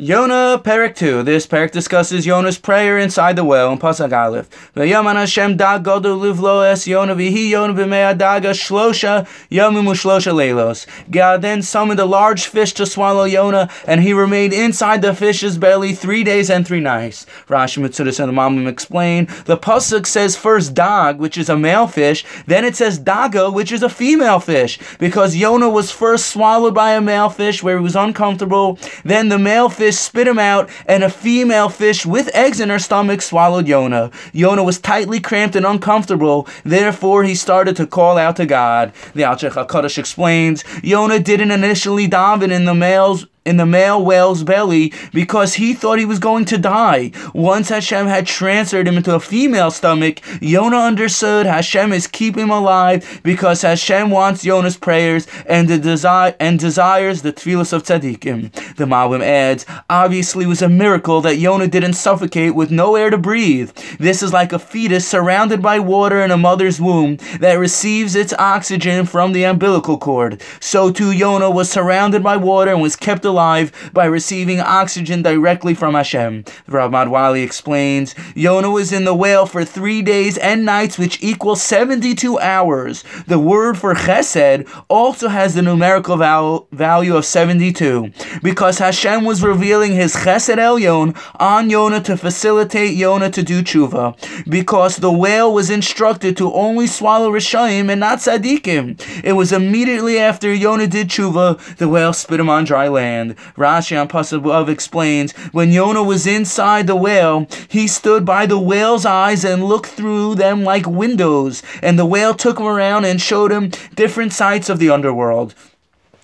Yonah, Perek 2. This Perek discusses Yonah's prayer inside the well in Pasuk Aleph. V'yaman Hashem dag gadol livlo es Yonah v'hi Yonah b'mei adaga shlosha yomim u'shlosha leilos. God then summoned a large fish to swallow Yonah, and he remained inside the fish's belly three days and three nights. Rashi Mitzudas and the Malbim explain, the Pasuk says first dag, which is a male fish, then it says daga, which is a female fish, because Yonah was first swallowed by a male fish where he was uncomfortable, then the male fish fish spit him out, and a female fish with eggs in her stomach swallowed Yonah. Yonah was tightly cramped and uncomfortable, therefore he started to call out to God. The Alter HaKadosh explains, Yonah didn't initially daven in the male's in the male whale's belly because he thought he was going to die. Once Hashem had transferred him into a female stomach, Yonah understood Hashem is keeping him alive because Hashem wants Yonah's prayers and the desire and desires the tefillos of tzaddikim. The Malbim adds, obviously it was a miracle that Yonah didn't suffocate with no air to breathe. This is like a fetus surrounded by water in a mother's womb that receives its oxygen from the umbilical cord. So too Yonah was surrounded by water and was kept alive alive by receiving oxygen directly from Hashem. Rav Madwali explains, Yonah was in the whale for three days and nights, which equals 72 hours. The word for chesed also has the numerical val- value of 72, because Hashem was revealing his chesed elyon on Yonah to facilitate Yonah to do tshuva, because the whale was instructed to only swallow Rishayim and not Tzadikim. It was immediately after Yonah did tshuva, the whale spit him on dry land land. Rashi on Pasuk explains, when Yonah was inside the whale, he stood by the whale's eyes and looked through them like windows, and the whale took him around and showed him different sights of the underworld.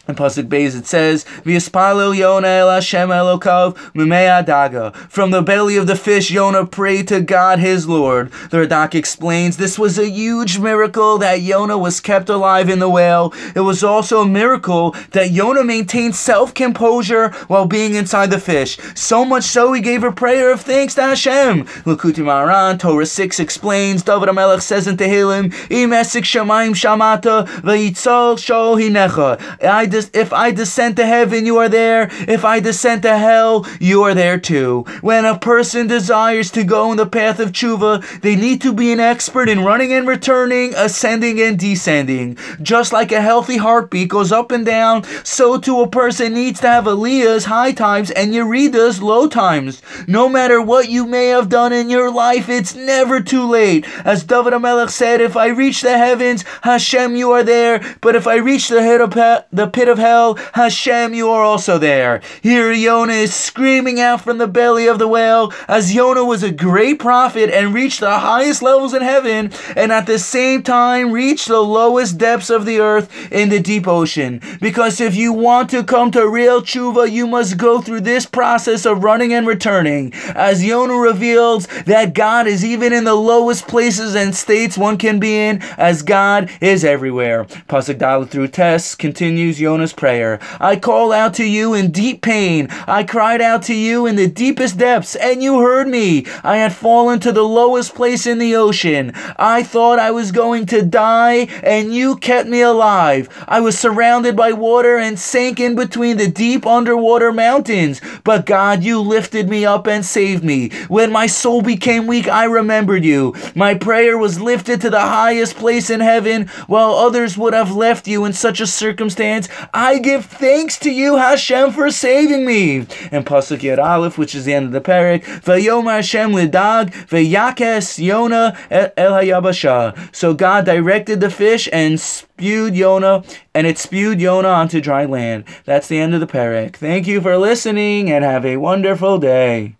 In Pasuk Beis it says, V'yispalil Yonah el Hashem Elokav mimei adaga. From the belly of the fish, Yonah prayed to God his Lord. The Radak explains, this was a huge miracle that Yonah was kept alive in the whale. It was also a miracle that Yonah maintained self-composure while being inside the fish. So much so, he gave a prayer of thanks to Hashem. Likutei Moharan, Torah 6 explains, David HaMelech says in Tehillim, Im esik shamayim shamata, v'yitzol shol hinecha. If I descend to heaven, you are there. If I descend to hell, you are there too. When a person desires to go in the path of tshuva, they need to be an expert in running and returning, ascending and descending. Just like a healthy heartbeat goes up and down, so too a person needs to have aliyahs, high times, and yeridas, low times. No matter what you may have done in your life, it's never too late. As David HaMelech said, if I reach the heavens, Hashem, you are there. But if I reach the, the pit pit of hell, Hashem, you are also there. Here Yonah is screaming out from the belly of the whale, as Yonah was a great prophet and reached the highest levels in heaven, and at the same time reached the lowest depths of the earth in the deep ocean. Because if you want to come to real tshuva, you must go through this process of running and returning. As Yonah reveals that God is even in the lowest places and states one can be in, as God is everywhere. Pasuk through Tes continues Yonah Jonah's prayer. I called out to you in deep pain. I cried out to you in the deepest depths, and you heard me. I had fallen to the lowest place in the ocean. I thought I was going to die, and you kept me alive. I was surrounded by water and sank in between the deep underwater mountains. But God, you lifted me up and saved me. When my soul became weak, I remembered you. My prayer was lifted to the highest place in heaven, while others would have left you in such a circumstance. I give thanks to you, Hashem, for saving me. And Pasuk Yud Aleph, which is the end of the perek, Vayom Hashem lidag, Vayakes Yona el hayabasha. So God directed the fish and spewed Yonah, and it spewed Yonah onto dry land. That's the end of the perek. Thank you for listening, and have a wonderful day.